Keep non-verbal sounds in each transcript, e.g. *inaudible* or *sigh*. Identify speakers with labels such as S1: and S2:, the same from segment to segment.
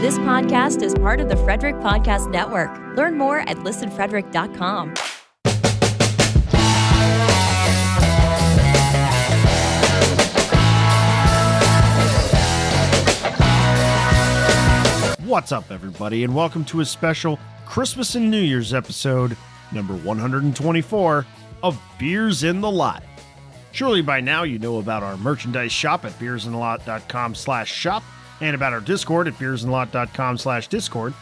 S1: This podcast is part of the Frederick Podcast Network. Learn more at listenfrederick.com.
S2: What's up, everybody, and welcome to a special Christmas and New Year's episode, number 124 of Beers in the Lot. Surely by now you know about our merchandise shop at beersinthelot.com slash shop and about our Discord at beersandlot.com slash Discord.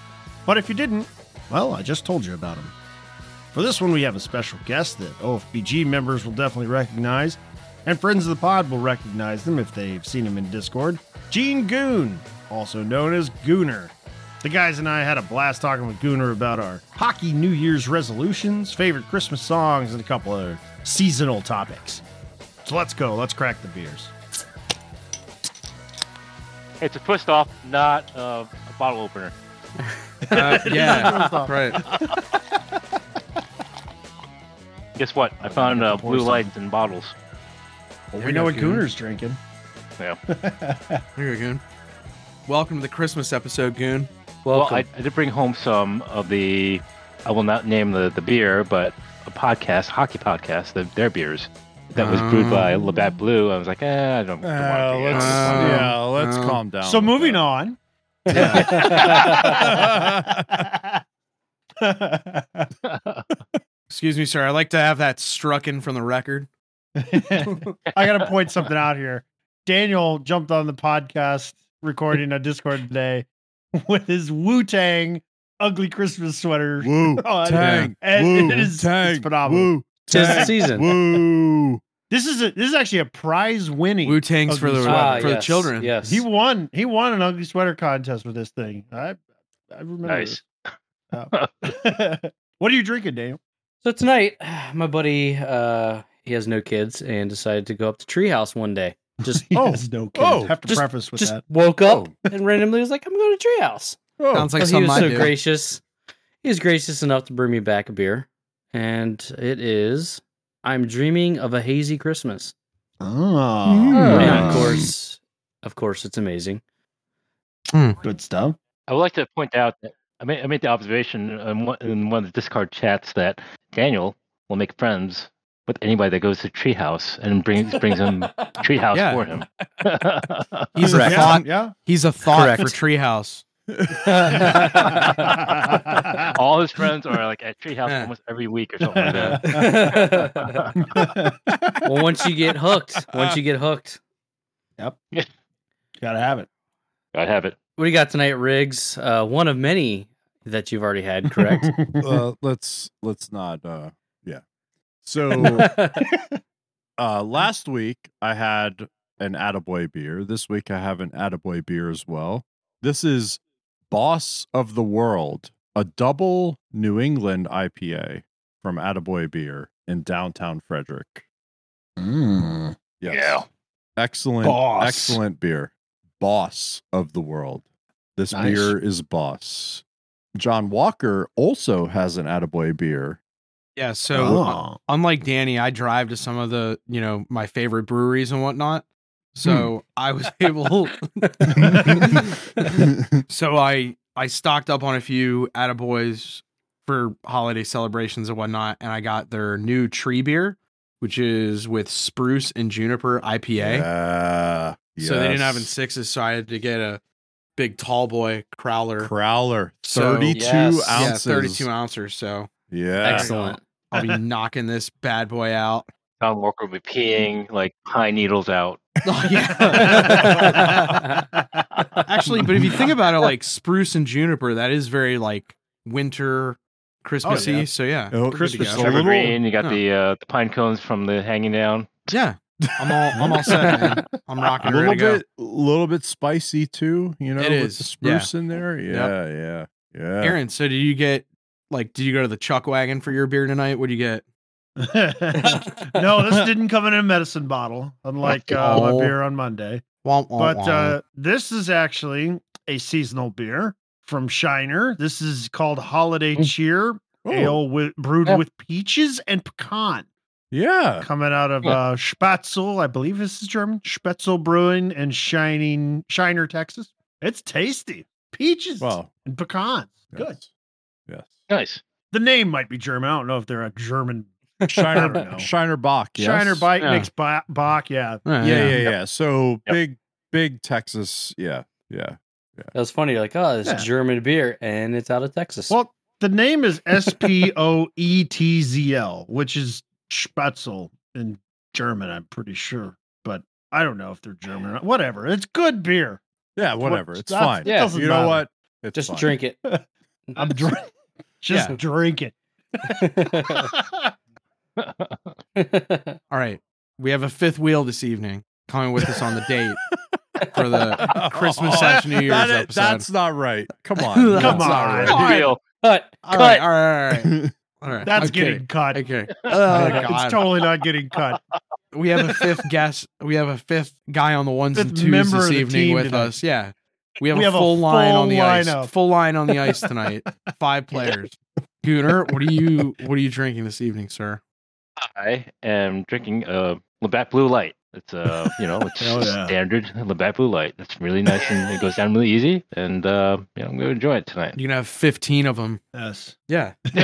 S2: But if you didn't, well, I just told you about them. For this one, we have a special guest that OFBG members will definitely recognize, and friends of the pod will recognize them if they've seen him in Discord. Gene Goon, also known as Gooner. The guys and I had a blast talking with Gooner about our hockey New Year's resolutions, favorite Christmas songs, and a couple other seasonal topics. So let's go. Let's crack the beers.
S3: It's a twist off, not uh, a bottle opener. *laughs*
S4: Uh, yeah, *laughs* right. *laughs*
S3: Guess what? I found uh, blue lights in bottles.
S2: Well, we know what
S4: Goon.
S2: Gooner's drinking.
S3: Yeah.
S4: Here you go. Welcome to the Christmas episode, Goon. Welcome.
S3: Well, I, I did bring home some of the. I will not name the, the beer, but a podcast, hockey podcast, the, their beers. That was brewed by
S4: Oh.
S3: Labatt Blue. I was like, eh, I don't, don't want to.
S5: let's,
S4: Uh,
S5: yeah, let's
S4: uh,
S5: calm down.
S2: So moving
S5: that.
S2: on. *laughs*
S4: Excuse me, sir. I like to have that struck in from the record. *laughs*
S2: I got to point something out here. Daniel jumped on the podcast recording a Discord today with his Wu Tang ugly Christmas sweater.
S5: Woo, *laughs*
S2: on.
S5: tang,
S2: And
S5: woo,
S2: it is
S5: tang,
S2: it's phenomenal.
S5: woo,
S6: Tis the season.
S5: Woo.
S2: This is a, this is actually a prize winning.
S4: Wu Tang's for the
S2: sweater.
S6: Ah,
S4: for the children.
S6: Yes.
S2: He won. He won an ugly sweater contest with this thing. I I remember.
S3: Nice.
S2: this. *laughs* what are you drinking, Daniel?
S6: so tonight, *sighs* my buddy, uh, he has no kids and decided to go up to Treehouse one day. Just *laughs*
S2: He
S5: Oh.
S2: has no kids.
S5: Oh.
S2: Have to
S6: Just-
S2: preface with
S6: just
S2: that.
S6: woke up
S5: Oh.
S6: and randomly was like, "I'm going to Treehouse."
S5: Oh,
S4: Sounds like
S6: So he was
S4: I
S6: so
S4: do.
S6: gracious. He was gracious enough to bring me back a beer, and it is "I'm Dreaming of a Hazy Christmas."
S2: Oh,
S6: And of hmm. course, of course, it's amazing. Hmm.
S2: good stuff.
S3: I would like to point out that I made, I made the observation in one, in one of the Discord chats that Daniel will make friends with anybody that goes to Treehouse and brings brings him *laughs* Treehouse
S4: Yeah.
S3: for him. *laughs* *laughs*
S4: He's a
S6: Correct.
S2: Yeah,
S4: thought.
S2: yeah.
S4: He's a thought
S6: Correct.
S4: for Treehouse.
S3: All his friends are like at Treehouse almost every week or something like that. *laughs* *laughs*
S6: well, once you get hooked, once you get hooked, Yep.
S2: Gotta have it.
S3: Gotta have it.
S6: what do you got tonight, Riggs? Uh, one of many that you've already had, correct? *laughs*
S5: uh, let's let's not. uh Yeah. So uh last week I had an Attaboy beer. This week I have an Attaboy beer as well. This is Boss of the World, a double New England IPA from Attaboy Beer in downtown Frederick.
S2: Mm.
S5: Yes.
S3: Yeah.
S5: Excellent,
S2: Boss.
S5: excellent beer. Boss of the world. This
S2: Nice.
S5: beer is Boss. John Walker also has an Attaboy beer.
S4: Yeah. So
S2: Oh.
S4: unlike Danny, I drive to some of the you know my favorite breweries and whatnot. So hmm. I was *laughs* able. *laughs* so I I stocked up on a few Attaboys for holiday celebrations and whatnot, and I got their new tree beer, which is with spruce and juniper IPA.
S5: Yeah.
S4: So they didn't have in sixes, so I had to get a big tall boy crowler.
S5: Crowler.
S4: So-
S5: 32
S6: Yes.
S4: Yeah,
S5: ounces.
S4: 32 ounces. So
S5: Yeah.
S6: Excellent.
S4: I'll be knocking this bad boy out.
S3: Tom Walker will be peeing like pine needles out. *laughs*
S4: Oh, yeah. Actually, but if you think about it, like spruce and juniper, that is very like winter Christmassy.
S2: yeah.
S4: So yeah,
S5: Oh,
S2: Christmas
S4: good to
S2: a
S4: go.
S3: Green, you got
S4: no.
S3: the uh, the pine cones from the hanging down.
S4: yeah. I'm all I'm all set. Man. I'm rocking. *laughs*
S5: A
S4: rocking
S5: little
S4: ready to go.
S5: bit, little bit spicy too. You know,
S4: It
S5: with
S4: is,
S5: the
S4: yeah.
S5: spruce in there. Yeah, yeah, yeah.
S4: Aaron, so did you get like did you go to the Chuck Wagon for your beer tonight? What do you get? *laughs*
S2: no, this didn't come in a medicine bottle, unlike uh, my
S4: Oh.
S2: beer on Monday.
S4: Womp, womp,
S2: But uh, this is actually a seasonal beer from Shiner. This is called Holiday Cheer
S5: Oh,
S2: Ale with, brewed
S6: Yeah.
S2: with peaches and pecan.
S5: yeah.
S2: Coming out of
S3: Yeah.
S2: uh, Spoetzl, I believe this is German. Spoetzl Brewing and Shining Shiner, Texas. It's tasty. peaches
S5: Well,
S2: and pecans. Good.
S5: Yes.
S3: Nice.
S2: The name might be German. I don't know if they're a German.
S5: Yes.
S2: I don't
S5: Shiner. Shiner Bock. Yes.
S2: Shiner Bike
S4: Yeah.
S2: makes Ba- Bock. Yeah.
S4: Uh,
S5: Yeah, yeah, yeah. So
S3: Yep.
S5: big, big Texas. Yeah, yeah.
S6: That was funny. You're like, oh, it's
S2: Yeah.
S6: German beer, and it's out of Texas.
S2: Well, the name is S P O E T Z L, which is Spatzel in German, I'm pretty sure. But I don't know if they're German. or. Whatever. It's good beer.
S5: Yeah, whatever. It's
S2: That's-
S5: fine.
S6: Yeah.
S2: doesn't
S5: You know
S2: matter.
S5: what? It's
S6: just
S5: fine.
S6: drink it. *laughs* *laughs*
S2: I'm drink. *laughs* Just drink it. *laughs*
S4: All right. We have a fifth wheel this evening coming with us on the date for the *laughs* oh, Christmas slash New Year's
S5: That is-
S4: episode.
S5: That's not right. Come on. *laughs*
S4: Come
S5: That's not
S2: on.
S5: right.
S2: All right.
S3: Real.
S6: Cut.
S4: all right,
S6: Cut.
S4: all right, all right. All right.
S2: That's
S4: okay.
S2: getting cut.
S4: Okay. Oh, oh
S2: it's totally not getting cut.
S4: we have a fifth guest. We have a fifth guy on the ones and
S2: Fifth
S4: twos this
S2: of the
S4: evening with
S2: tonight.
S4: us. Yeah. We have
S2: We
S4: a
S2: have a
S4: full line on the
S2: full
S4: ice.
S2: lineup.
S4: Full line on the ice tonight. Five players. Gooner, what are you what are you drinking this evening, sir?
S3: I am drinking a Labatt Blue Light. It's uh, you know, it's *laughs*
S2: Hell yeah.
S3: standard Labatt Blue Light. It's really nice and it goes down really easy. And uh, you know, I'm gonna enjoy it tonight.
S4: You're gonna have 15 of them.
S2: Yes.
S4: Yeah. *laughs*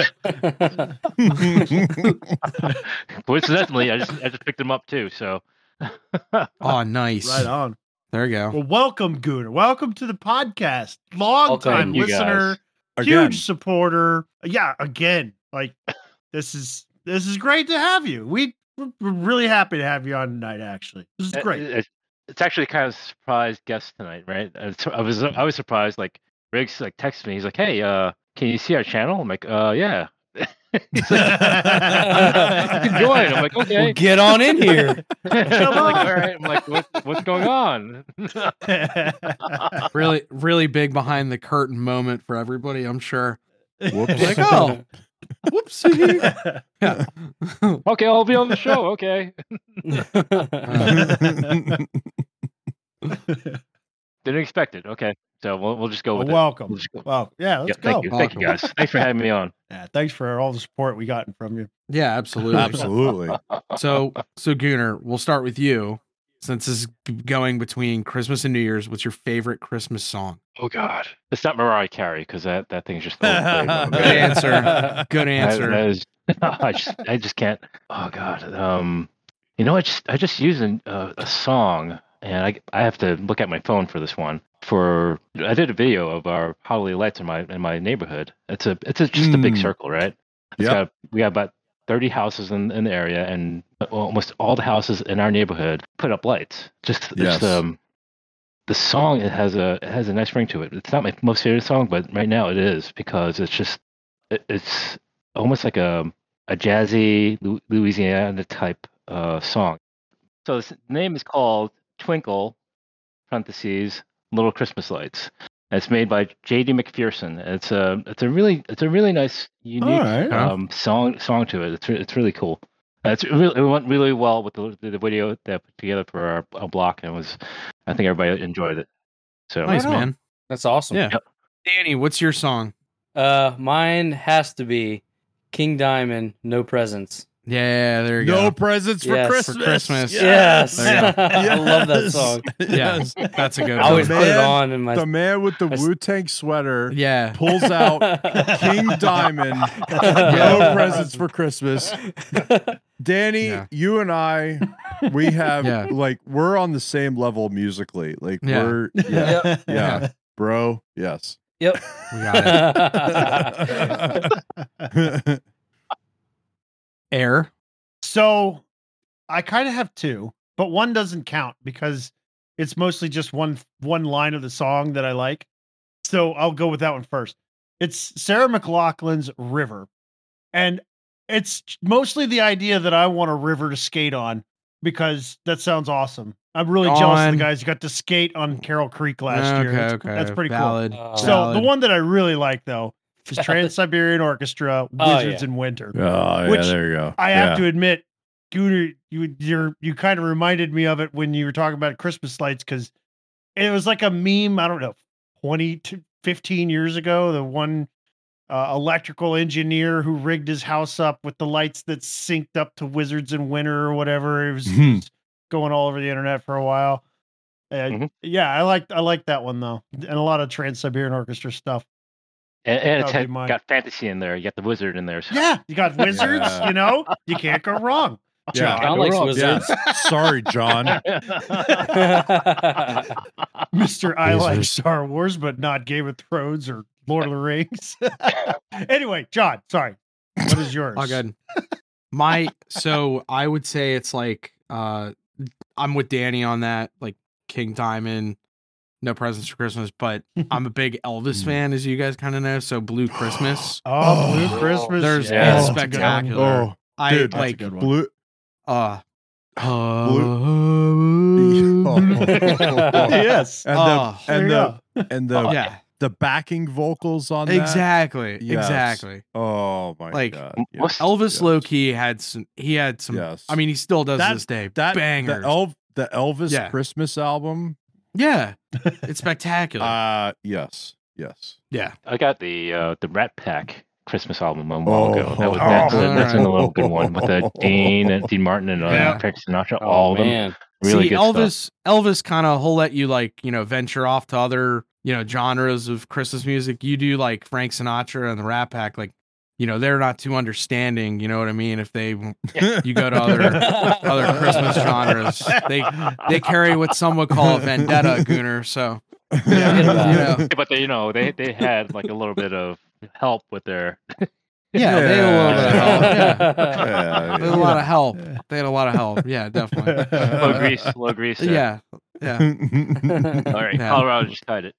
S3: Coincidentally, I just I just picked them up too. So *laughs*
S4: Oh, nice.
S2: Right on.
S4: There you go.
S2: Well, welcome, Gooner. Welcome to the podcast. Long
S6: Welcome.
S2: time listener, huge supporter. Yeah, again, like this is this is great to have you. We we're really happy to have you on tonight. Actually, this is great.
S3: it's actually kind of a surprise guest tonight, right? I was I was surprised. Like Riggs like texted me. He's like, "Hey, uh, can you see our channel?" I'm like, "Uh, yeah." *laughs* He's like, you can join. I'm like,
S6: well,
S3: okay.
S6: get on in here.
S3: I'm like, all right. I'm like, what, what's going on?
S4: Really, really big behind the curtain moment for everybody, I'm sure.
S5: Whoops.
S4: Like, oh, *laughs* whoopsie. *laughs* Yeah.
S3: okay, I'll be on the show. Okay. *laughs* Didn't expect it. Okay, so we'll we'll just go
S2: Well,
S3: with
S2: welcome.
S3: We'll go.
S2: Well, yeah, let's
S3: Yeah,
S2: go.
S3: thank you, thank you guys. Thanks for having me on. *laughs*
S2: Yeah, thanks for all the support we gotten from you.
S4: yeah, absolutely.
S5: Absolutely.
S4: So, so Gooner, we'll start with you. Since this is going between Christmas and New Year's, what's your favorite Christmas song?
S3: Oh God, it's not Mariah Carey because that that thing's just overplayed. *laughs*
S4: Good answer. Good
S3: That-
S4: answer.
S3: that is- *laughs* I just I just can't. Oh God. Um, you know, I just I just use an, uh, a song, and I I have to look at my phone for this one. For I did a video of our holiday lights in my in my neighborhood. It's a it's a, just a big
S5: Mm.
S3: circle, right? It's
S5: Yep.
S3: got, we got about thirty houses in, in the area, and almost all the houses in our neighborhood put up lights. Just
S5: Yes.
S3: just um. The song it has a it has a nice ring to it. It's not my most favorite song, but right now it is because it's just it, it's almost like a a jazzy Louisiana type uh, song. So the name is called Twinkle parentheses Little Christmas Lights. And it's made by J.D. McPherson. It's a it's a really it's a really nice unique
S2: right.
S3: um, song song to it. It's re- it's really cool. Uh, It's really it went really well with the the video that I put together for our, our block, and it was I think everybody enjoyed it. So
S4: Nice, man.
S6: That's awesome.
S4: Yeah.
S3: Yep.
S4: Danny, what's your song?
S6: Uh, mine has to be King Diamond, No Presents.
S4: Yeah, there you
S5: no
S4: go.
S5: No presents for
S6: Yes. For
S5: Christmas.
S4: Christmas.
S6: Yes.
S4: There *laughs*
S6: I love that song.
S5: Yes.
S4: That's a good
S6: I always
S5: The
S6: put it on in my.
S5: The man with the
S6: I s-
S5: Wu Tang sweater
S4: Yeah.
S5: pulls out *laughs* King Diamond. *laughs* No presents for Christmas. Danny,
S4: Yeah.
S5: you and I, we have
S4: Yeah.
S5: like we're on the same level musically. Like
S4: Yeah.
S5: we're yeah,
S6: Yep.
S5: yeah, bro. Yes.
S6: Yep.
S4: We got it. Air.
S2: So I kind of have two, but one doesn't count because it's mostly just one one line of the song that I like. So I'll go with that one first. It's Sarah McLachlan's River. And it's mostly the idea that I want a river to skate on because that sounds awesome. I'm really jealous of the guys who got to skate on Carroll Creek last year.
S4: okay,
S2: That's,
S4: okay.
S2: that's pretty
S4: Valid.
S2: Cool. So
S4: Valid.
S2: the one that I really like though is
S6: Valid.
S2: Trans Siberian Orchestra,
S6: Oh,
S2: Wizards
S6: yeah.
S2: in Winter.
S5: Oh yeah,
S2: Which
S5: there you go.
S2: I
S5: yeah.
S2: have to admit, Gooner, you you're you kind of reminded me of it when you were talking about Christmas lights because it was like a meme. I don't know, 20 to 15 years ago. The one uh, electrical engineer who rigged his house up with the lights that synced up to Wizards in Winter or whatever. It was, it
S5: Hmm.
S2: was going all over the internet for a while. Uh,
S3: Mhm.
S2: Yeah, I like I like that one though, and a lot of Trans Siberian Orchestra stuff.
S3: And, and it's had,
S2: be
S3: got fantasy in there. You got the wizard in there. So.
S2: Yeah, you got wizards.
S5: Yeah.
S2: You know, you can't go wrong.
S5: Yeah.
S6: John likes
S3: wrong.
S6: wizards. *laughs*
S5: Sorry, John. *laughs*
S2: Mister, I like Star Wars, but not Game of Thrones or Lord of the Rings. *laughs* anyway, John, sorry. What is yours?
S4: Oh, good. My so I would say it's like uh I'm with Danny on that, like King Diamond, No Presents for Christmas, but *laughs* I'm a big Elvis
S5: Mm.
S4: fan, as you guys kind of know. So Blue *gasps* Christmas,
S2: Oh, Blue
S5: Oh.
S2: Christmas.
S4: there's
S3: Yeah.
S4: it's
S2: Oh, that's a good one.
S4: spectacular.
S5: Oh,
S4: I
S5: dude,
S2: That's a
S4: like
S2: good one.
S5: blue.
S4: uh *laughs* *laughs*
S2: yes.
S5: And
S4: Oh,
S5: the and the and the
S4: yeah,
S5: the backing vocals on that.
S4: exactly,
S5: Yes.
S4: exactly.
S5: Oh my
S4: Like,
S5: god.
S3: m-
S5: yes,
S4: Elvis
S5: yes.
S4: low key had some. He had some.
S5: Yes.
S4: I mean, he still does
S5: That-
S4: to this day.
S5: that
S4: bangers.
S5: the El- the Elvis
S4: Yeah.
S5: Christmas album.
S4: Yeah, it's *laughs* spectacular.
S5: Uh yes. Yes.
S4: yeah,
S3: I got the uh, the Rat Pack Christmas album a while
S5: Oh.
S3: ago. That was
S2: Oh,
S3: that's, that's
S4: alright.
S3: a little good one with uh, Dean and Dean Martin and uh,
S2: Yeah.
S3: Frank Sinatra.
S6: Oh,
S3: all of them.
S6: man.
S3: Really
S4: See,
S3: good
S4: Elvis,
S3: stuff.
S4: Elvis kind of he'll let you like you know venture off to other you know genres of Christmas music. You do like Frank Sinatra and the Rat Pack, like you know they're not too understanding. You know what I mean? If they *laughs* you go to other other Christmas genres, they they carry what some would call a vendetta, Gooner. So
S2: Yeah.
S4: you know,
S3: but they, you know, they they had like a little bit of help with their. *laughs*
S4: yeah, they had a little bit of help. Yeah.
S5: Yeah,
S4: They had a lot of help. They had a lot of help. Yeah, definitely.
S3: Low grease, low grease. there.
S4: Yeah, yeah. *laughs*
S3: All right,
S4: Yeah.
S3: Colorado just tied it.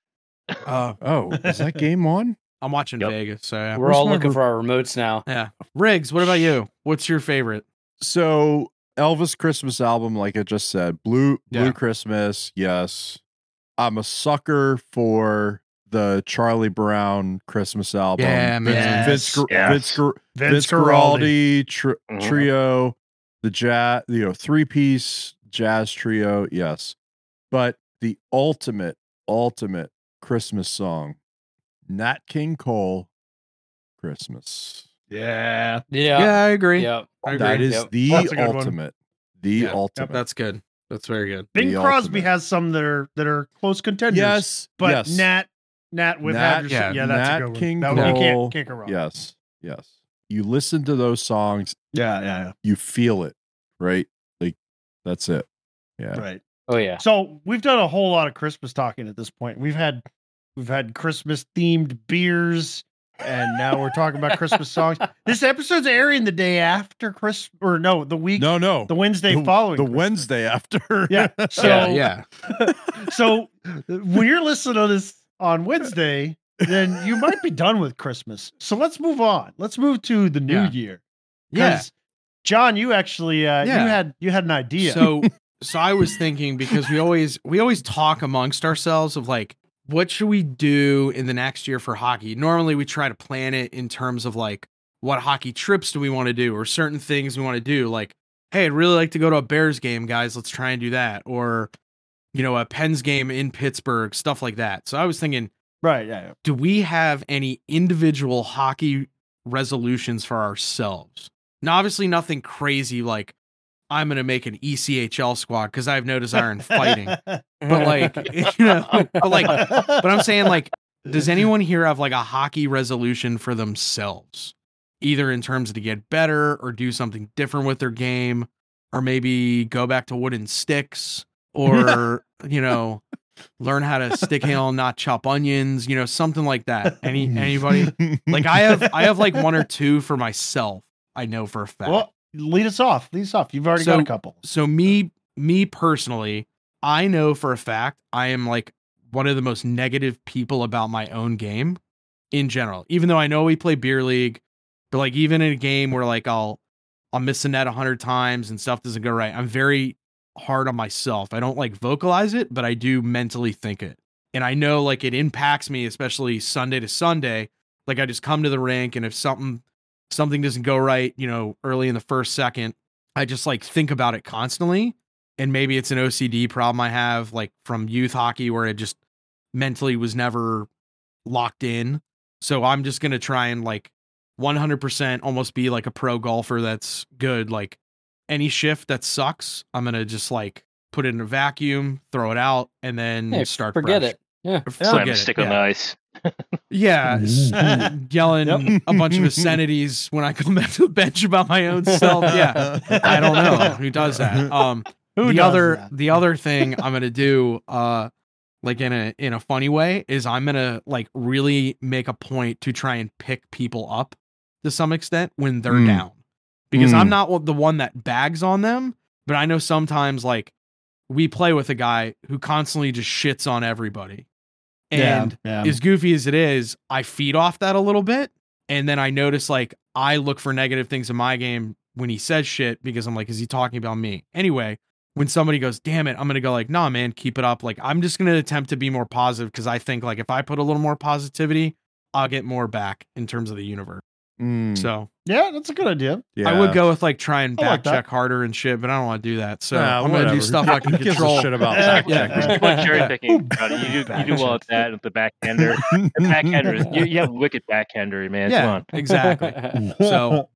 S4: Uh,
S5: oh, is that game on?
S4: I'm watching
S3: Yep.
S4: Vegas. So yeah.
S6: We're all looking
S5: re-
S6: for our remotes now.
S4: Yeah. Riggs, what about you? What's your favorite?
S5: So Elvis Christmas album, like I just said, Blue Blue
S4: Yeah.
S5: Christmas, yes. I'm a sucker for the Charlie Brown Christmas album.
S4: Yeah,
S5: Vince,
S4: man.
S5: Vince,
S3: Yes.
S5: Vince, Gr-
S2: Vince
S5: Vince
S2: Guaraldi.
S5: Guaraldi tr-
S3: Mhm.
S5: trio, the jazz, you know, three piece jazz trio, yes. But the ultimate, ultimate Christmas song, Nat King Cole, Christmas.
S2: Yeah.
S6: Yeah.
S4: Yeah, I agree.
S6: Yep.
S4: I agree.
S5: is
S6: Yep.
S5: the
S2: That's one.
S5: ultimate. The
S4: Yeah. Yep,
S5: ultimate.
S4: That's good. That's very good.
S2: Bing
S5: The
S2: Crosby
S5: ultimate.
S2: has some that are that are close contenders.
S5: yes,
S2: but
S5: yes,
S2: Nat Nat with
S5: Nat-
S2: Anderson,
S4: yeah,
S2: yeah, that's
S5: Nat
S2: a good one.
S5: King
S2: That one- you
S5: Cole,
S2: can't can't go wrong.
S5: yes, yes. You listen to those songs,
S2: yeah, yeah,
S5: you feel it, right? Like that's it.
S2: yeah.
S5: Yeah.
S2: Right.
S6: Oh yeah.
S2: So we've done a whole lot of Christmas talking at this point. We've had we've had Christmas themed beers, and now we're talking about Christmas songs. *laughs* This episode's airing the day after Christmas, or no, the week,
S5: No, no.
S2: the Wednesday
S5: the,
S2: following,
S5: the
S2: Christmas.
S5: Wednesday after.
S2: Yeah. *laughs* So
S4: yeah, yeah. *laughs*
S2: so when you're listening to this on Wednesday, then you might be done with Christmas. So let's move on. Let's move to the new
S4: Yeah.
S2: year.
S4: Yeah,
S2: John, you actually uh,
S4: Yeah.
S2: you had you had an idea.
S4: So so I was thinking because we always we always talk amongst ourselves of like what should we do in the next year for hockey? Normally we try to plan it in terms of like what hockey trips do we want to do or certain things we want to do like hey, I'd really like to go to a Bears game, guys. Let's try and do that or you know, a Pens game in Pittsburgh, stuff like that. So I was thinking
S2: right, yeah, yeah.
S4: do we have any individual hockey resolutions for ourselves? Now, obviously, nothing crazy like I'm going to make an ECHL squad because I have no desire in fighting. *laughs* But like, *laughs* you know, but like, but I'm saying like, does *laughs* anyone here have like a hockey resolution for themselves, either in terms of to get better or do something different with their game, or maybe go back to wooden sticks, or you know, learn how to stick handle and not chop onions, you know, something like that. Any anybody? Like I have I have like one or two for myself. I know for a fact.
S2: Well, lead us off. Lead us off. You've already got a couple.
S4: so me me personally, I know for a fact I am like one of the most negative people about my own game in general. Even though I know we play beer league, but like even in a game where like I'll I'll miss a net a hundred times and stuff doesn't go right. I'm very hard on myself. I don't like vocalize it, but I do mentally think it. And I know like it impacts me, especially Sunday to Sunday. Like I just come to the rink and if something something doesn't go right, you know, early in the first second, I just like think about it constantly. And maybe it's an OCD problem I have, like from youth hockey, where it just mentally was never locked in. So I'm just gonna try and like 100% almost be like a pro golfer that's good. Like any shift that sucks, I'm gonna just like put it in a vacuum, throw it out, and then
S6: Hey,
S4: start
S6: forget
S4: fresh.
S6: it. Yeah.
S3: Slam
S4: Forget
S3: a
S4: it,
S3: stick
S4: yeah.
S3: on the ice.
S4: Yeah, s- yelling a bunch of obscenities when I come *laughs* back to the bench about my own self. Yeah, I don't know who does that. Um, *laughs*
S2: Who
S4: the
S2: does
S4: other
S2: that?
S4: the other thing I'm gonna do, uh, like in a in a funny way, is I'm gonna like really make a point to try and pick people up to some extent when they're
S5: Mm.
S4: down, because I'm
S5: Mm.
S4: not the one that bags on them, but I know sometimes like we play with a guy who constantly just shits on everybody, and
S2: yeah.
S4: as goofy as it is, I feed off that a little bit. And then I notice like I look for negative things in my game when he says shit because I'm like, is he talking about me? Anyway, when somebody goes, damn it, I'm gonna go like, nah, man, keep it up. Like I'm just gonna attempt to be more positive because I think like if I put a little more positivity, I'll get more back in terms of the universe.
S5: Mm,
S4: So
S2: yeah, that's a good idea.
S5: yeah.
S4: I would go with like try and
S2: I like
S4: back
S2: that.
S4: check harder and shit, but I don't want to do that. So
S5: Nah,
S4: I'm gonna do stuff I can
S5: Who gives a
S4: control.
S5: shit about
S2: Yeah.
S5: back
S2: Yeah.
S5: checking?
S3: Keep on cherry picking. Brody. You do you do well at that with the backhander. The *laughs* backhander, is- you, you have wicked backhander, man. Come
S4: Yeah,
S3: on.
S4: exactly. *laughs* So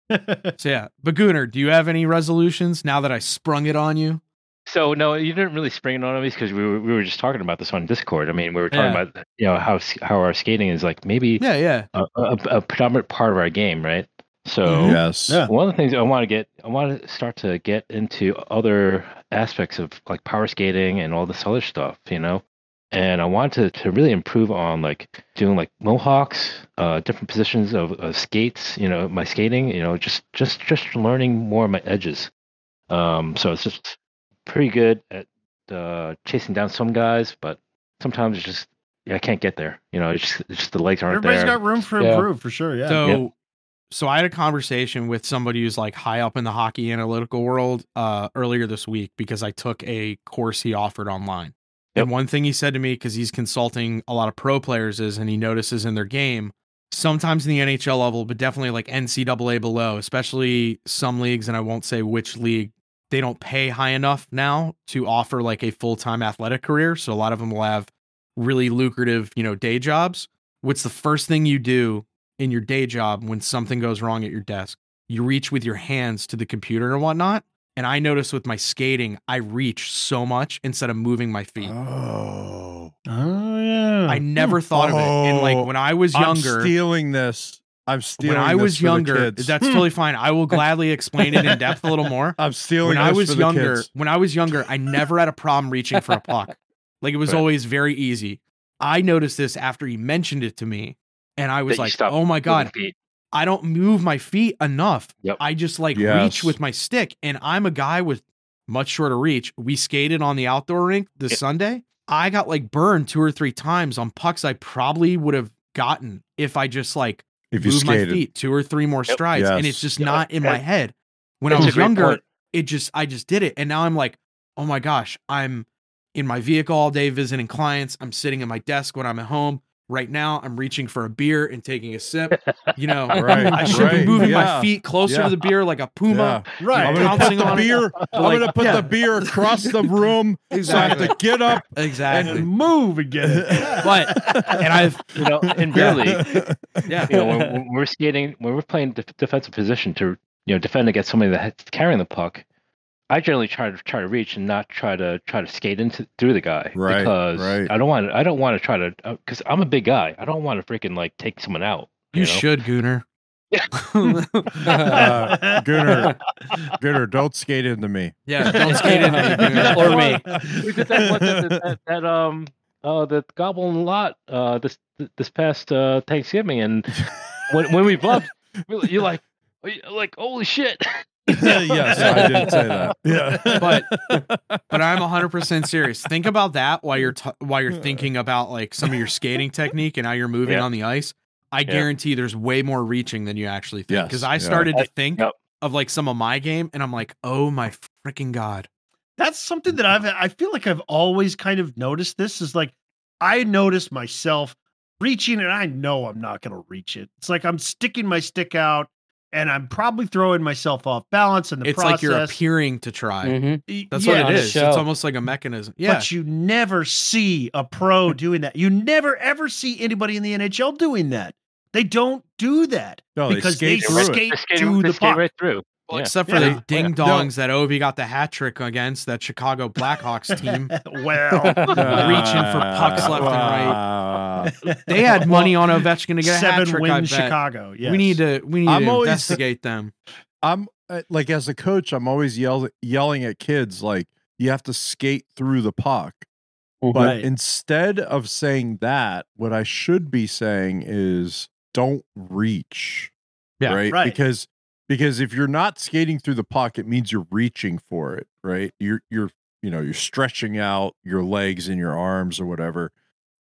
S4: So yeah, but Gooner, do you have any resolutions now that I sprung it on you?
S3: So no, you didn't really spring it on me because we were we were just talking about this on Discord. I mean, we were talking
S4: Yeah.
S3: about you know how how our skating is like maybe
S4: Yeah, yeah.
S3: a, a, a predominant part of our game, right? So
S4: Mhm.
S5: Yes.
S2: Yeah.
S3: one of the things I want to get, I want to start to get into other aspects of like power skating and all this other stuff, you know. And I want to to really improve on like doing like mohawks, uh, different positions of, of skates, you know, my skating, you know, just just just learning more of my edges. Um, so it's just pretty good at uh, chasing down some guys, but sometimes it's just yeah, I can't get there. You know, it's just, it's just the legs aren't
S2: Everybody's
S3: there.
S2: got room for
S6: Yeah.
S2: improve for sure. Yeah.
S4: So so I had a conversation with somebody who's like high up in the hockey analytical world uh earlier this week because I took a course he offered online. And one thing he said to me because he's consulting a lot of pro players is and he notices in their game sometimes in the NHL level, but definitely like NCAA below, especially some leagues, and I won't say which league, they don't pay high enough now to offer like a full time athletic career. So a lot of them will have really lucrative, you know, day jobs. What's the first thing you do in your day job when something goes wrong at your desk? You reach with your hands to the computer and whatnot. And I notice with my skating, I reach so much instead of moving my feet.
S5: Oh.
S2: oh yeah.
S4: I never hmm. thought of it. And like
S5: Oh,
S4: when I was
S5: I'm
S4: younger,
S5: stealing this. I'm stealing
S4: when I
S5: this
S4: was
S5: for
S4: younger,
S5: kids.
S4: that's hmm. totally fine. I will *laughs* gladly explain it in depth a little more. *laughs*
S5: I'm stealing
S4: When I was
S5: for
S4: younger, when I was younger, I never had a problem reaching for a puck. Like it was
S3: Right.
S4: always very easy. I noticed this after he mentioned it to me, and I was
S3: That
S4: like, "Oh my god. I don't move my feet enough.
S3: Yep.
S4: I just like
S5: Yes.
S4: reach with my stick, and I'm a guy with much shorter reach. We skated on the outdoor rink this
S3: Yep.
S4: Sunday. I got like burned two or three times on pucks I probably would have gotten if I just like
S5: if you
S4: move my feet two or three more
S3: Yep.
S4: strides, and it's just
S3: Yep.
S4: not in my head. When I
S3: That's a
S4: was younger,
S3: point.
S4: it just I just did it, and now I'm like, oh my gosh, I'm in my vehicle all day visiting clients. I'm sitting at my desk when I'm at home. Right now, I'm reaching for a beer and taking a sip. *laughs* You know,
S5: Right,
S4: I should
S5: right,
S4: be moving
S5: yeah,
S4: my feet closer
S5: yeah.
S4: to the beer like a puma.
S2: right.
S5: I'm gonna
S4: Pouncing
S5: put the
S4: on it.
S5: beer. I'm
S4: Like,
S5: gonna put
S4: yeah.
S5: the beer across the room, so I have to get up. *laughs*
S4: Exactly.
S2: and move again. *laughs*
S4: But- and I've
S3: You know, in beer league,
S4: yeah.
S3: you know, when, when we're skating, when we're playing def- defensive position to, you know, defend against somebody that's carrying the puck, I generally try to try to reach and not try to try to skate into through the guy
S5: Right,
S3: because
S5: right.
S3: I don't want I don't want to try to because I'm a big guy. I don't want to freaking like take someone out.
S4: You
S3: know?
S4: should, Gooner. *laughs*
S5: Uh, Gooner, Gooner, don't skate into me.
S4: yeah, don't skate into me, Gooner. *laughs*
S6: Or me.
S3: we did that, one, that, that, that um uh the goblin lot uh this this past uh Thanksgiving and *laughs* when when we bumped you're like like holy shit *laughs*
S5: yes, I did say that. Yeah,
S4: But but I'm 100% serious. Think about that while you're t- while you're thinking about like some of your skating technique and how you're moving
S3: Yeah.
S4: on the ice. I guarantee there's way more reaching than you actually think.
S5: Yes,
S4: Because I
S5: yeah.
S4: started to think
S3: Yep.
S4: of like some of my game, and I'm like, oh my freaking god.
S2: That's something that I've I feel like I've always kind of noticed this is like I notice myself reaching and I know I'm not going to reach it. It's like I'm sticking my stick out and I'm probably throwing myself off balance in the
S4: It's
S2: process.
S4: like you're appearing to try.
S6: Mhm.
S4: That's
S2: yeah,
S4: what it
S6: a
S4: is.
S6: show.
S4: It's almost like a mechanism. Yeah.
S2: But you never see a pro *laughs* doing that. You never ever see anybody in the NHL doing that. They don't do that
S5: No,
S2: because they
S5: skate through it.
S2: skate
S3: They skate,
S2: to the puck.
S3: right through
S4: Well,
S3: Yeah.
S4: except for
S2: Yeah.
S4: the ding dongs that Ovi got the hat trick against that Chicago Blackhawks *laughs* team.
S2: well,
S4: Reaching for pucks left and
S5: right.
S4: They had money on Ovechkin to get a hat
S2: seven
S4: trick. I
S2: wins
S4: bet.
S2: Chicago. Yes.
S4: We need to we need
S5: I'm
S4: to
S5: always-
S4: investigate them.
S5: I'm uh, like as a coach, I'm always yell, yelling at kids like you have to skate through the puck. But instead of saying that, what I should be saying is don't reach.
S4: Yeah,
S5: right?
S2: right.
S5: Because because if you're not skating through the puck, it means you're reaching for it, right? You're you're you know, you're stretching out your legs and your arms or whatever.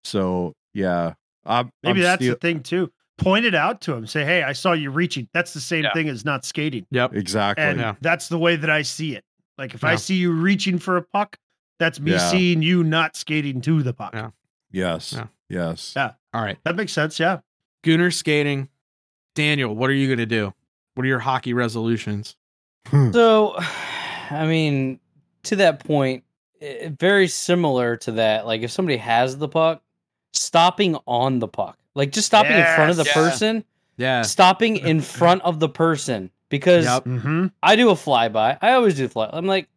S5: So yeah. I'm,
S2: Maybe
S5: I'm
S2: that's
S5: still-
S2: the thing too. Point it out to him. Say, "Hey, I saw you reaching." That's the same
S4: Yeah.
S2: thing as not skating,
S4: Yep.
S5: exactly.
S2: and
S4: Yeah.
S2: that's the way that I see it. Like if I see you reaching for a puck, that's me
S5: Yeah.
S2: seeing you not skating to the puck.
S4: Yeah.
S5: yes.
S4: Yeah.
S5: Yes.
S2: Yeah.
S4: All right.
S2: That makes sense. Yeah.
S4: Gooner skating. Daniel, what are you gonna do? What are your hockey resolutions?
S6: So, I mean, to that point, eh, very similar to that. Like, if somebody has the puck, stopping on the puck, like just stopping in front of the
S2: Yes.
S6: person,
S4: Yeah.
S6: stopping *laughs* in front of the person. Because
S4: Yep.
S2: Mm-hmm.
S6: I do a flyby. I always do fly. I'm like,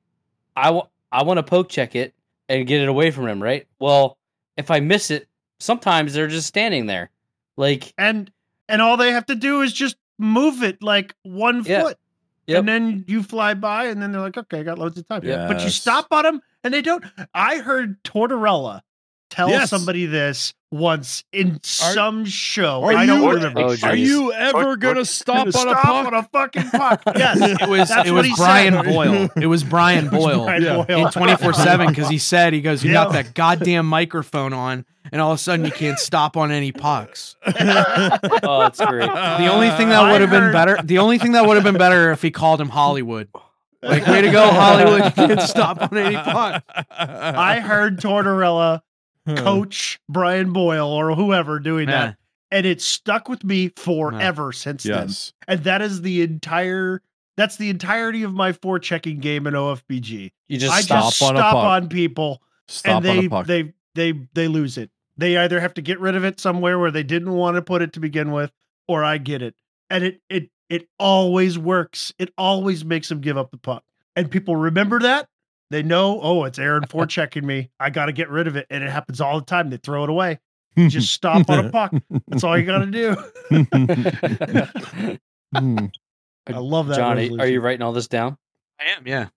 S6: I, w- I want to poke check it and get it away from him, right? Well, if I miss it, sometimes they're just standing there. Like,
S2: And and all they have to do is just move it like one
S6: Yeah.
S2: foot.
S6: Yep.
S2: And then you fly by, and then they're like, "Okay, I got loads of time."
S5: Yeah.
S2: But you stop on them, and they don't. I heard Tortorella tell
S5: Yes.
S2: somebody this once in some show.
S5: are
S2: I don't
S5: you-
S2: remember.
S6: Oh,
S5: Are you ever
S3: Or-
S5: gonna
S3: or-
S5: stop on a puck?
S2: on a fucking puck. *laughs* Yes,
S4: It was
S2: That's
S4: it was Brian
S2: said.
S4: Boyle. It was Brian *laughs* Boyle.
S2: Brian
S5: Yeah.
S2: Boyle.
S4: in 24 7 because he said he goes you got that goddamn microphone on and all of a sudden you can't stop on any pucks *laughs*
S6: oh, it's great.
S4: the only thing that would have been better the only thing that would have been better if he called him hollywood like way to go hollywood you can't stop on any puck
S2: I heard Tortorella Hmm. coach Brian Boyle or whoever doing
S4: Yeah.
S2: that, and it stuck with me forever since then. And that is the entire. That's the entirety of my forechecking game in OFBG.
S6: You just
S2: I
S6: stop.
S2: just
S5: Stop on
S2: stop
S5: a puck.
S2: on people,
S5: Stop
S2: and they
S5: on a puck.
S2: they they they lose it. They either have to get rid of it somewhere where they didn't want to put it to begin with, or I get it, and it it it always works. It always makes them give up the puck, and people remember that. They know, oh, it's Aaron forechecking me. I got to get rid of it, and it happens all the time. They throw it away. Just *laughs* stop on a puck. That's all you got to do.
S5: Hmm.
S2: I love that.
S6: Johnny, are you writing all this down?
S4: i am yeah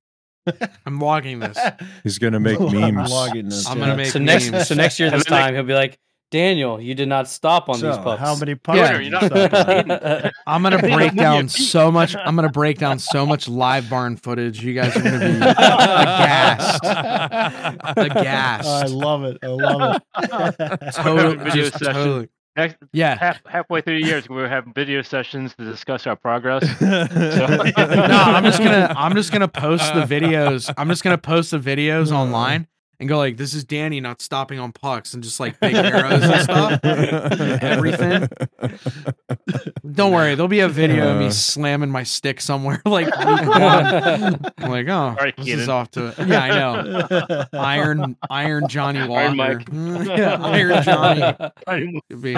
S4: *laughs* i'm logging this
S5: He's gonna make *laughs*
S2: I'm
S5: memes.
S2: logging this,
S4: I'm
S2: yeah.
S4: gonna make
S6: so next, so next year this
S3: And then, like-
S6: time he'll be like, Daniel, you did not stop on these
S2: So,
S6: pucks.
S2: How many pucks?
S4: Yeah.
S3: You're
S2: you
S3: not-
S2: on? *laughs*
S4: i'm gonna *laughs* break down so much i'm gonna break down so much LiveBarn footage you guys are gonna be aghast *laughs* aghast
S2: I love it. I love it.
S4: Totally,
S3: Video
S4: just totally.
S3: Next,
S4: Yeah.
S3: half, halfway through the years, we're having video sessions to discuss our progress.
S4: No, I'm just gonna I'm just gonna post the videos. I'm just gonna post the videos online and go like, "This is Danny not stopping on pucks," and just like big arrows and stuff. Everything. *laughs* Don't worry, there'll be a video of me
S5: Uh.
S4: slamming my stick somewhere. *laughs* Like. I'm like, oh,
S3: right,
S4: this is off to it. Yeah, I know. Iron, Iron Johnny Walker.
S3: Iron Mike. *laughs*
S4: yeah, Iron Johnny. Could be.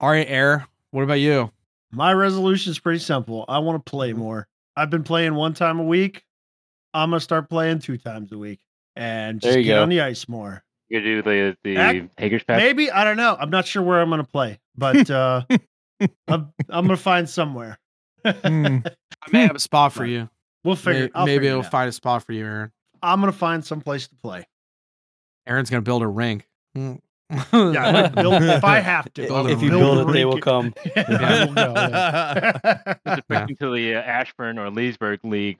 S4: All right, Air. What about you?
S2: My resolution is pretty simple. I want to play more. I've been playing one time a week. I'm gonna start playing two times a week and just get
S6: go.
S2: on the ice more.
S3: You do the the
S2: Ac-
S3: Hager's patch.
S2: Maybe I don't know. I'm not sure where I'm gonna play, but *laughs* uh, I'm I'm gonna find somewhere.
S5: Hmm.
S4: I may have a spot for you.
S2: We'll figure.
S4: Maybe,
S2: I'll
S4: maybe
S2: figure it
S4: it'll
S2: out.
S4: find a spot for you, Aaron.
S2: I'm gonna find some place to play.
S4: Aaron's gonna build a rink.
S2: Yeah, I'm build, if I have to. *laughs*
S4: Build
S6: if you
S4: rink.
S6: build it, they will come. *laughs*
S2: Yeah, we'll go, yeah.
S3: To the uh, Ashburn or Leesburg League.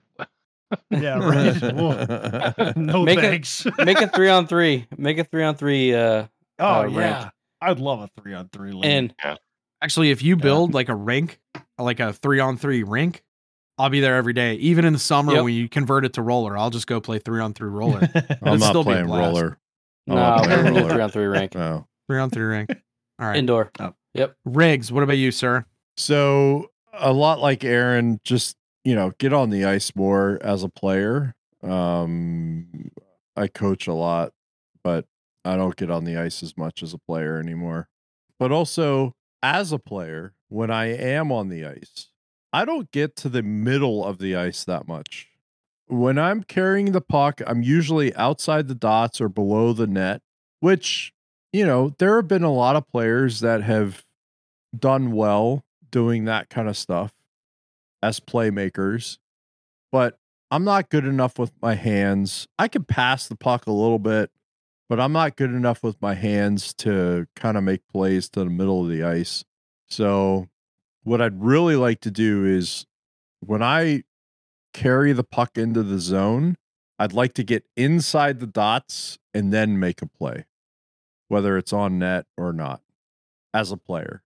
S2: Yeah, *laughs* right. *laughs* *laughs* No
S6: Make it-
S2: thanks.
S6: Make a three on three. Make a three on three. Uh,
S2: oh
S6: uh, rank.
S2: yeah, I'd love a three on three. league.
S6: and
S4: Actually, if you build like a rink, like a three on three rink, I'll be there every day. Even in the summer
S6: Yep.
S4: when you convert it to roller, I'll just go play three on three roller.
S5: I'm not
S4: still
S5: playing roller. I'm
S6: no,
S5: not playing roller.
S6: three on three rank.
S5: No.
S4: three on three rink. All right.
S6: Indoor. Yep.
S4: Riggs, what about you, sir?
S5: So a lot like Aaron, just you know, get on the ice more as a player. Um, I coach a lot, but I don't get on the ice as much as a player anymore. But also as a player, when I am on the ice, I don't get to the middle of the ice that much. When I'm carrying the puck, I'm usually outside the dots or below the net, which, you know, there have been a lot of players that have done well doing that kind of stuff as playmakers, but I'm not good enough with my hands. I can pass the puck a little bit, but I'm not good enough with my hands to kind of make plays to the middle of the ice. So, what I'd really like to do is when I carry the puck into the zone, I'd like to get inside the dots and then make a play, whether it's on net or not, as a player.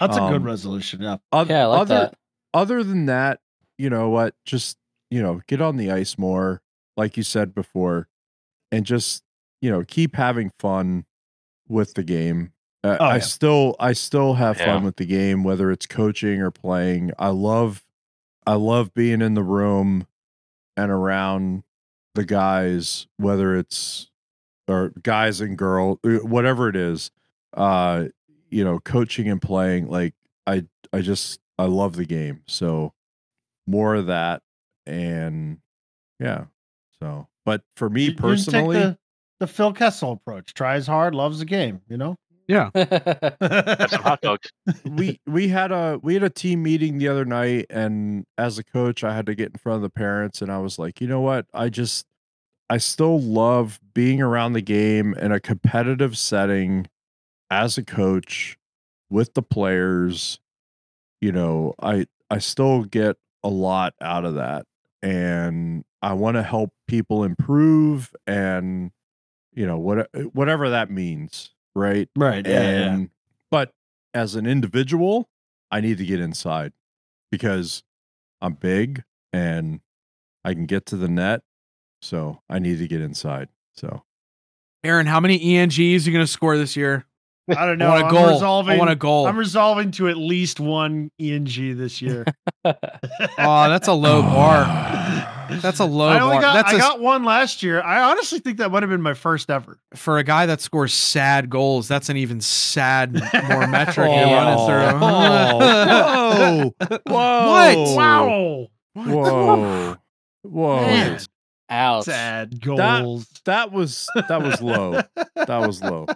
S2: That's a good
S5: Um,
S2: resolution. Yeah.
S5: Oth-
S6: Yeah, I like
S5: other,
S6: that.
S5: Other than that, you know what? Just you know, get on the ice more, like you said before, and just you know, keep having fun with the game. Uh,
S2: Oh,
S5: I
S2: yeah.
S5: still, I still have
S3: Yeah.
S5: fun with the game, whether it's coaching or playing. I love, I love being in the room and around the guys, whether it's or guys and girl, uh, whatever it is. Uh, you know, coaching and playing. Like I, I just, I love the game. So more of that, and yeah. So, but for me
S2: You- you take
S5: personally,
S2: the, the Phil Kessel approach. Tries hard, loves the game. You know.
S4: Yeah. *laughs*
S3: Have some hot dogs.
S5: we we had a we had a team meeting the other night and as a coach I had to get in front of the parents and I was like, "You know what? I just I still love being around the game in a competitive setting as a coach with the players. You know, I I still get a lot out of that and I want to help people improve and you know, what uh, whatever that means, right?
S2: right.
S5: and but as an individual i need to get inside because i'm big and i can get to the net so i need to get inside so
S4: Aaron, how many ENGs are you going to score this year?
S2: I don't *laughs* know.
S4: I want a
S2: I'm resolving.
S4: I want a goal.
S2: I'm resolving to at least one ENG this year. *laughs* *laughs*
S4: oh, that's a low bar. That's a low
S2: I only
S4: bar.
S2: got
S4: that's
S2: I
S4: a-
S2: got one last year. I honestly think that might have been my first ever.
S4: for a guy that scores sad goals. That's an even sad more metric you're
S6: Oh.
S4: running through.
S5: whoa whoa
S4: What?
S2: Wow.
S5: whoa whoa
S2: Man.
S6: Ouch.
S2: Sad goals.
S5: that was that was low that was low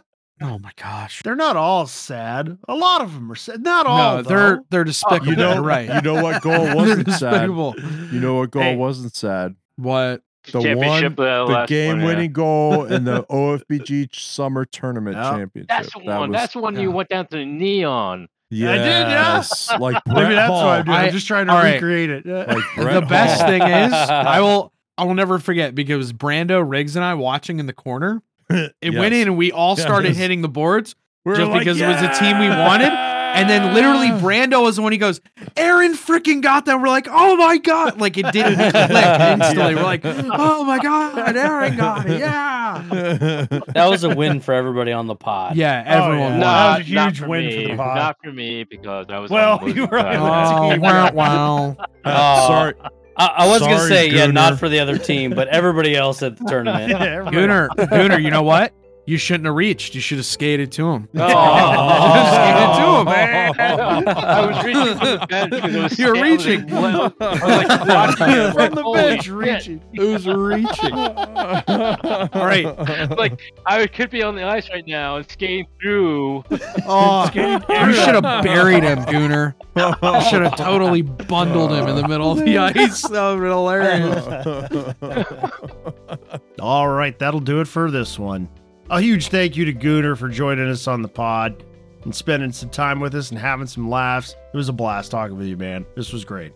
S4: Oh *laughs* my gosh.
S2: They're not all sad. A lot of them are sad. Not all.
S4: No, they're
S2: though.
S4: they're despicable.
S5: you know *laughs*
S4: right.
S5: you know what goal wasn't sad
S4: despicable.
S5: you know what goal
S2: Hey.
S5: wasn't sad
S4: What?
S5: the one
S3: uh,
S5: the game
S3: one, yeah.
S5: winning goal in the *laughs* OFBG summer tournament
S2: Yeah.
S5: championship.
S3: That's the
S5: That
S3: one.
S5: was-
S3: That's the one
S4: yeah.
S3: you went down to neon. Yeah.
S2: I did, yeah.
S5: Yes, like
S2: Maybe
S5: Brett
S2: that's what I'm doing.
S4: I-
S2: I'm just trying to
S4: all right.
S2: recreate it. Yeah.
S5: Like
S4: the
S5: Brett
S4: best
S5: Hall.
S4: thing is I will I will never forget because Brando Riggs and I watching in the corner. *laughs* It went in and we all started
S5: Yes.
S4: hitting the boards.
S5: We were
S4: just
S5: like,
S4: because it was a team we wanted, And then literally
S5: "Yeah."
S4: Brando was the one he goes, Aaron freaking got that. We're like, oh my God. Like it didn't *laughs* click instantly. We're like, oh my God, Aaron got it. Yeah. *laughs*
S6: That was a win for everybody on the pod.
S4: Yeah,
S2: Oh,
S4: everyone
S2: yeah.
S4: won.
S2: That was a huge win
S3: me.
S2: for the pod.
S3: Not for me because I was.
S2: Well, you were
S3: side.
S2: on the
S4: Oh, wow, wow.
S6: Oh.
S5: Sorry.
S6: I, I was gonna
S5: Sorry,
S6: say, yeah, not for the other team, but everybody else at the *laughs* tournament.
S2: Yeah, everybody-
S4: Gooner, Gooner, you know what? You shouldn't have reached. You should have skated to him. *laughs*
S3: Oh.
S4: Skated to him, man. *laughs*
S3: I was reaching from the bench because it was
S4: You're reaching.
S3: well. I was like, *laughs*
S2: from the
S3: holy
S2: bench
S3: shit.
S2: reaching.
S4: Who's reaching?
S5: All
S4: right.
S3: Like I could be on the ice right now and skating through.
S4: Oh, you should have buried him, Gooner. You should have totally bundled him in the middle of the ice. That would have been hilarious.
S2: All right, that'll do it for this one. A huge thank you to Gooner for joining us on the pod and spending some time with us and having some laughs. It was a blast talking with you, man. This was great.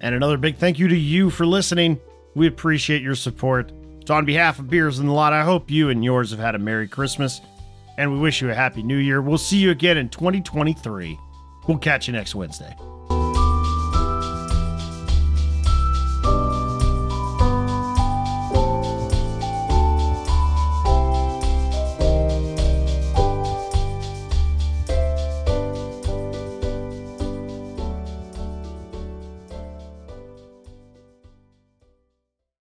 S2: And another big thank you to you for listening. We appreciate your support. So, on behalf of Beers in the Lot, I hope you and yours have had a Merry Christmas and we wish you a Happy New Year. We'll see you again in 2023. We'll catch you next Wednesday.